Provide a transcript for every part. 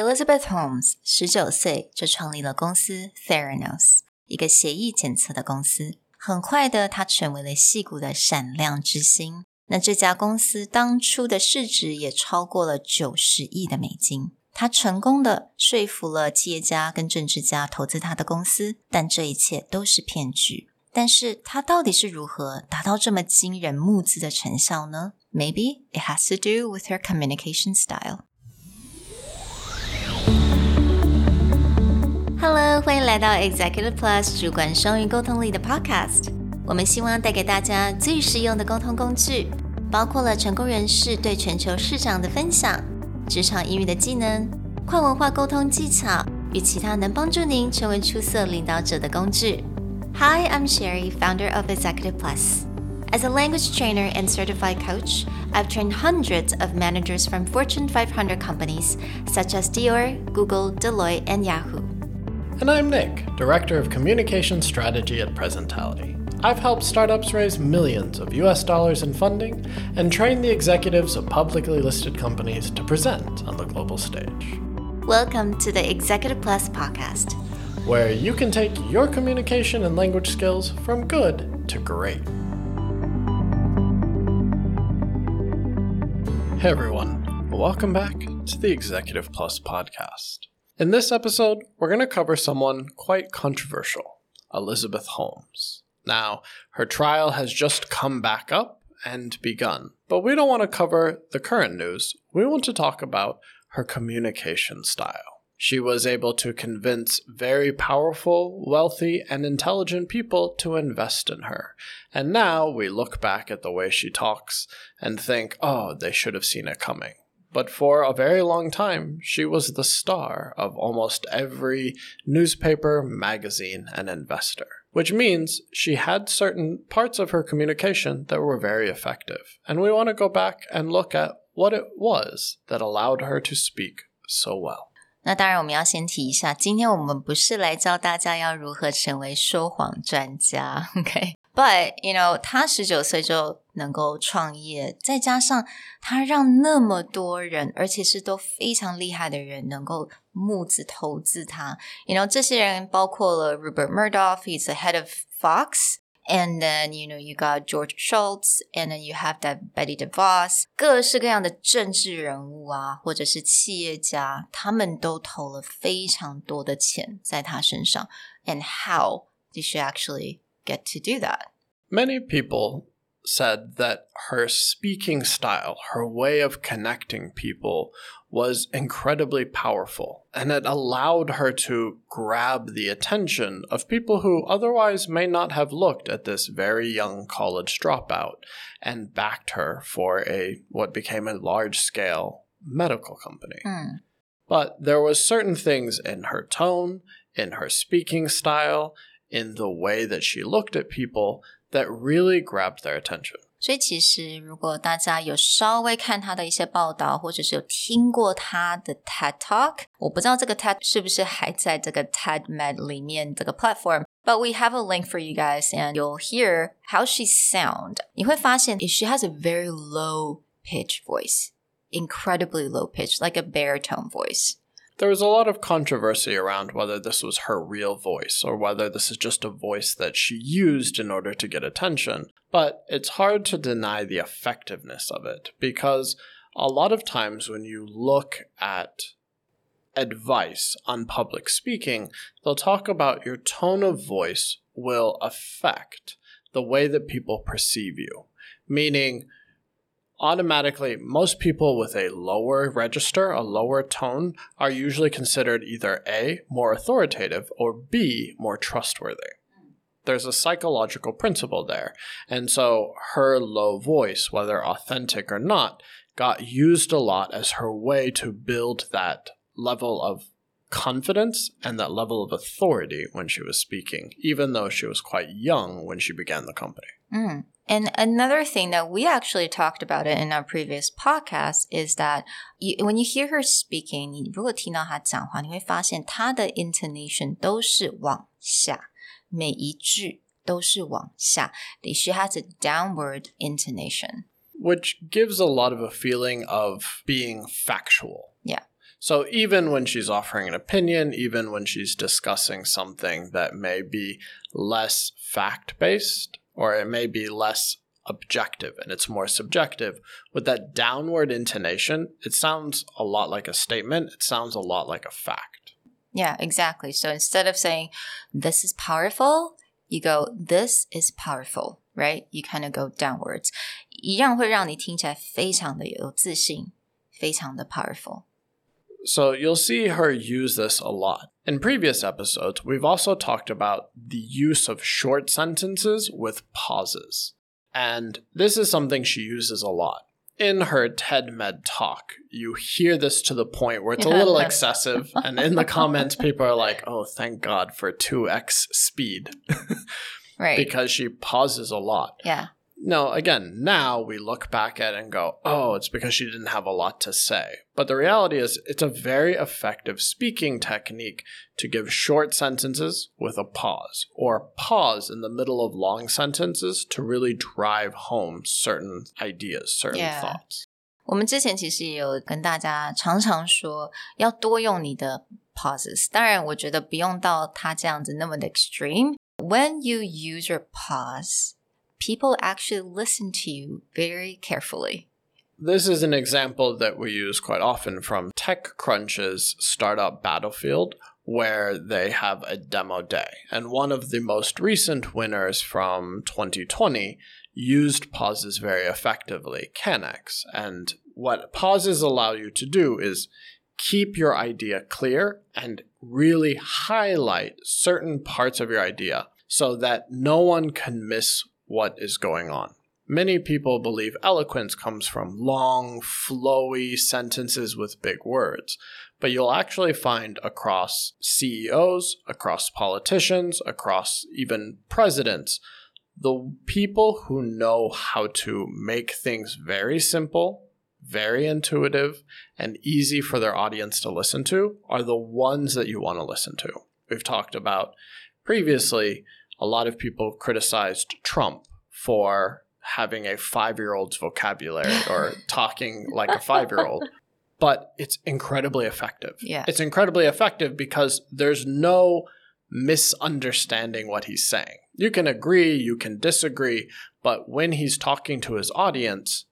Elizabeth Holmes 十九岁就创立了公司 Theranos，一个血液检测的公司。很快的，她成为了矽谷的闪亮之星。那这家公司当初的市值也超过了九十亿的美金。他成功的说服了企业家跟政治家投资他的公司，但这一切都是骗局。但是他到底是如何达到这么惊人募资的成效呢？Maybe it has to do with her communication style. Hello，欢迎来到 Executive Plus 主管双语沟通力的 Podcast。我们希望带给大家最实用的沟通工具，包括了成功人士对全球市场的分享。职场英语的技能、跨文化沟通技巧与其他能帮助您成为出色领导者的工具。Hi, I'm Sherry, founder of Executive Plus. As a language trainer and certified coach, I've trained hundreds of managers from Fortune 500 companies such as Dior, Google, Deloitte, and Yahoo. And I'm Nick, Director of Communication Strategy at Presentality. I've helped startups raise millions of US dollars in funding and train the executives of publicly listed companies to present on the global stage. Welcome to the Executive Plus podcast, where you can take your communication and language skills from good to great. Hey everyone, welcome back to the Executive Plus podcast. In this episode, we're going to cover someone quite controversial Elizabeth Holmes. Now, her trial has just come back up and begun, but we don't want to cover the current news. We want to talk about her communication style. She was able to convince very powerful, wealthy, and intelligent people to invest in her. And now we look back at the way she talks and think, oh, they should have seen it coming But for a very long time, she was the star of almost every newspaper, magazine, and investor which means she had certain parts of her communication that were very effective. And we want to go back and look at what it was that allowed her to speak so well. 那当然，我们要先提一下，今天我们不是来教大家要如何成为说谎专家 but you know，他十九岁就能够创业，再加上他让那么多人，而且是都非常厉害的人，能够募资投资他。You know，这些人包括了 Rupert Murdoch，he's the head of Fox。And then you know you got George Shultz, and then you have that Betsy DeVos，各式各样的政治人物啊，或者是企业家，他们都投了非常多的钱在他身上。And how did she actually get to do that. Many people said that her speaking style, her way of connecting people, was incredibly powerful, and it allowed her to grab the attention of people who otherwise may not have looked at this very young college dropout and backed her for a what became a large scale medical company. Mm. But there was certain things in her tone, in her speaking style, in the way that she looked at people that really grabbed their attention. 所以其实，如果大家有稍微看他的一些报道，或者是有听过他的 TED Talk，我不知道这个 TED 是不是还在这个 TED Med 里面这个 platform。But we have a link for you guys, and you'll hear how she sound. 你会发现，she has a very low pitch voice, incredibly low pitch, like a baritone voice. There was a lot of controversy around whether this was her real voice or whether this is just a voice that she used in order to get attention. But it's hard to deny the effectiveness of it because a lot of times when you look at advice on public speaking, they'll talk about your tone of voice will affect the way that people perceive you. Meaning, automatically, most people with a lower register, a lower tone, are usually considered either A, more authoritative, or B, more trustworthy. There's a psychological principle there. And so her low voice, whether authentic or not, got used a lot as her way to build that level of confidence and that level of authority when she was speaking, even though she was quite young when she began the company. Mm. And another thing that we actually talked about it in our previous podcast is that you, when you hear her speaking，你如果听到她讲话，你会发现她的 intonation 都是往下，每一句都是往下。She has a downward intonation, which gives a lot of a feeling of being factual. Yeah. So even when she's offering an opinion, even when she's discussing something that may be less fact based or it may be less objective and it's more subjective, with that downward intonation, it sounds a lot like a statement. It sounds a lot like a fact. Yeah, exactly. So instead of saying, this is powerful, you go, this is powerful, right? You kind of go downwards. 一样会让你听起来非常的有自信，非常的 powerful。 So you'll see her use this a lot. In previous episodes, we've also talked about the use of short sentences with pauses. And this is something she uses a lot. In her TED Med talk, you hear this to the point where it's a little excessive. And in the comments, people are like, oh, thank God for 2x speed. right. Because she pauses a lot. Yeah. No, again, now we look back at it and go, oh, it's because she didn't have a lot to say. But the reality is, it's a very effective speaking technique to give short sentences with a pause, or pause in the middle of long sentences to really drive home certain ideas, certain Yeah. thoughts. 我们之前其实也有跟大家常常说，要多用你的 pauses。当然，我觉得不用到他这样子那么的 extreme。When you use your pause, people actually listen to you very carefully. This is an example that we use quite often from TechCrunch's startup Battlefield, where they have a demo day. And one of the most recent winners from 2020 used pauses very effectively, Canix. And what pauses allow you to do is keep your idea clear and really highlight certain parts of your idea so that no one can miss what is going on. Many people believe eloquence comes from long, flowy sentences with big words, but you'll actually find across CEOs, across politicians, across even presidents, the people who know how to make things very simple, very intuitive, and easy for their audience to listen to are the ones that you want to listen to. We've talked about previously, a lot of people criticized Trump for having a five year old's vocabulary or talking like a five year old. But it's incredibly effective. Yeah. It's incredibly effective because there's no misunderstanding what he's saying. You can agree, you can disagree, but when he's talking to his audience,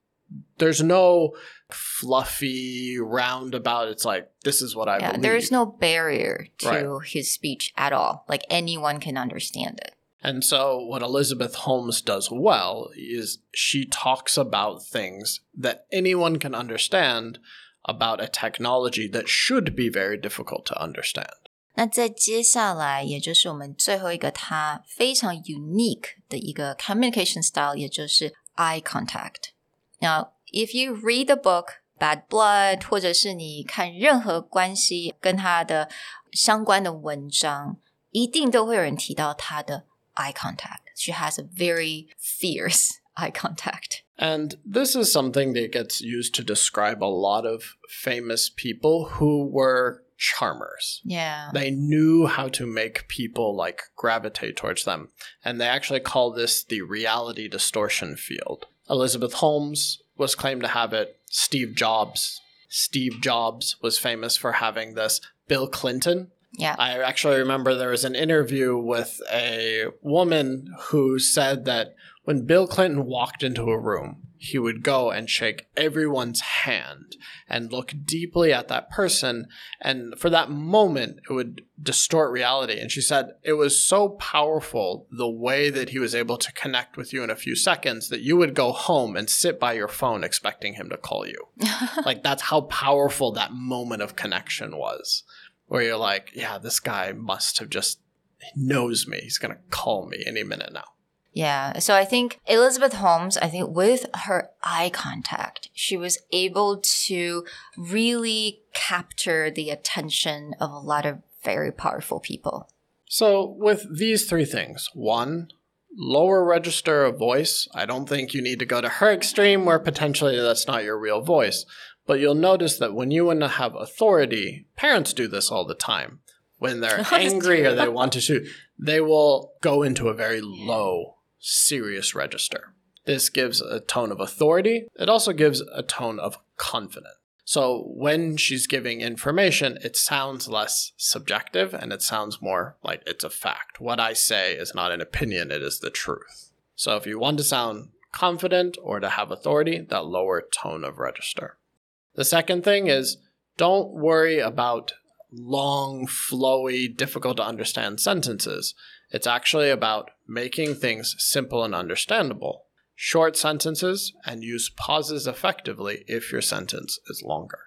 there's no fluffy roundabout. It's like, this is what I Yeah, believe. there is no barrier to Right. his speech at all. Like anyone can understand it. And so, what Elizabeth Holmes does well is she talks about things that anyone can understand about a technology that should be very difficult to understand. 那在接下来，也就是我们最后一个它非常 unique 的一个 communication style，也就是 eye contact。Now, if you read the book Bad Blood，或者是你看任何关系跟它的相关的文章，一定都会有人提到她的 eye contact. She has a very fierce eye contact. And this is something that gets used to describe a lot of famous people who were charmers. Yeah. They knew how to make people like gravitate towards them. And they actually call this the reality distortion field. Elizabeth Holmes was claimed to have it. Steve Jobs. Steve Jobs was famous for having this. Bill Clinton. Yeah. I actually remember there was an interview with a woman who said that when Bill Clinton walked into a room, he would go and shake everyone's hand and look deeply at that person. And for that moment, it would distort reality. And she said it was so powerful the way that he was able to connect with you in a few seconds that you would go home and sit by your phone expecting him to call you. like that's how powerful that moment of connection was. Where you're like, yeah, this guy must have just knows me. He's gonna call me any minute now. Yeah. So I think Elizabeth Holmes, I think with her eye contact, she was able to really capture the attention of a lot of very powerful people. So, with these three things one, lower register of voice. I don't think you need to go to her extreme where potentially that's not your real voice. But you'll notice that when you want to have authority, parents do this all the time. When they're angry or they want to shoot, they will go into a very low, serious register. This gives a tone of authority. It also gives a tone of confidence. So when she's giving information, it sounds less subjective and it sounds more like it's a fact. What I say is not an opinion, it is the truth. So if you want to sound confident or to have authority, that lower tone of register. The second thing is don't worry about long, flowy, difficult to understand sentences. It's actually about making things simple and understandable short sentences, and use pauses effectively if your sentence is longer.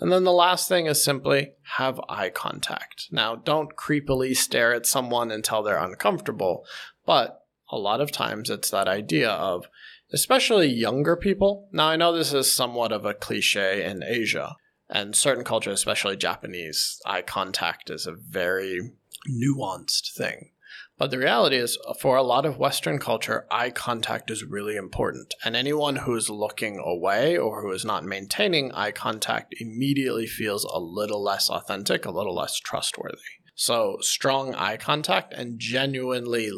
And then the last thing is simply have eye contact. Now, don't creepily stare at someone until they're uncomfortable, but a lot of times it's that idea of, especially younger people. Now, I know this is somewhat of a cliche in Asia, and certain cultures, especially Japanese, eye contact is a very nuanced thing. But the reality is, for a lot of Western culture, eye contact is really important. And anyone who is looking away or who is not maintaining eye contact immediately feels a little less authentic, a little less trustworthy. So, strong eye contact and genuinely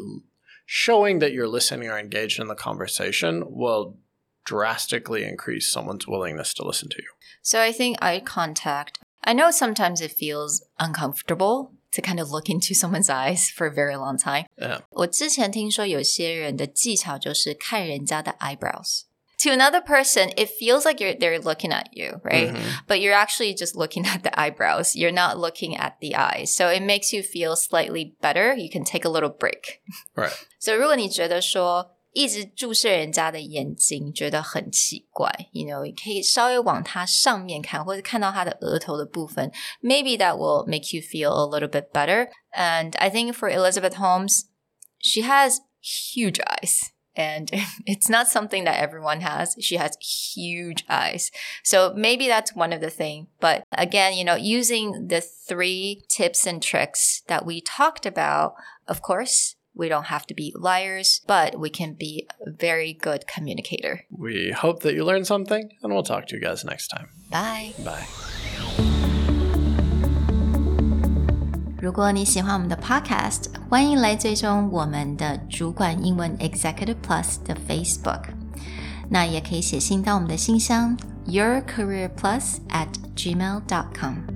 showing that you're listening or engaged in the conversation will drastically increase someone's willingness to listen to you. So, I think eye contact, I know sometimes it feels uncomfortable to kind of look into someone's eyes for a very long time. Yeah. 我之前听说有些人的技巧就是看人家的 eyebrows. To another person, it feels like you're they're looking at you, right? But you're actually just looking at the eyebrows. You're not looking at the eyes. So it makes you feel slightly better. You can take a little break. Right. So 如果你觉得说一直注视人家的眼睛，觉得很奇怪，you know，你可以稍微往他上面看，或者看到他的额头的部分，maybe that will make you feel a little bit better. And I think for Elizabeth Holmes, she has huge eyes. And it's not something that everyone has. She has huge eyes. So maybe that's one of the things. But again, you know, using the three tips and tricks that we talked about, of course, we don't have to be liars, but we can be a very good communicator. We hope that you learned something, and we'll talk to you guys next time. Bye. Bye. 如果你喜欢我们的 Podcast，欢迎来追踪我们的主管英文 Executive Plus 的 Facebook。那也可以写信到我们的信箱 yourcareerplus at Gmail dot com。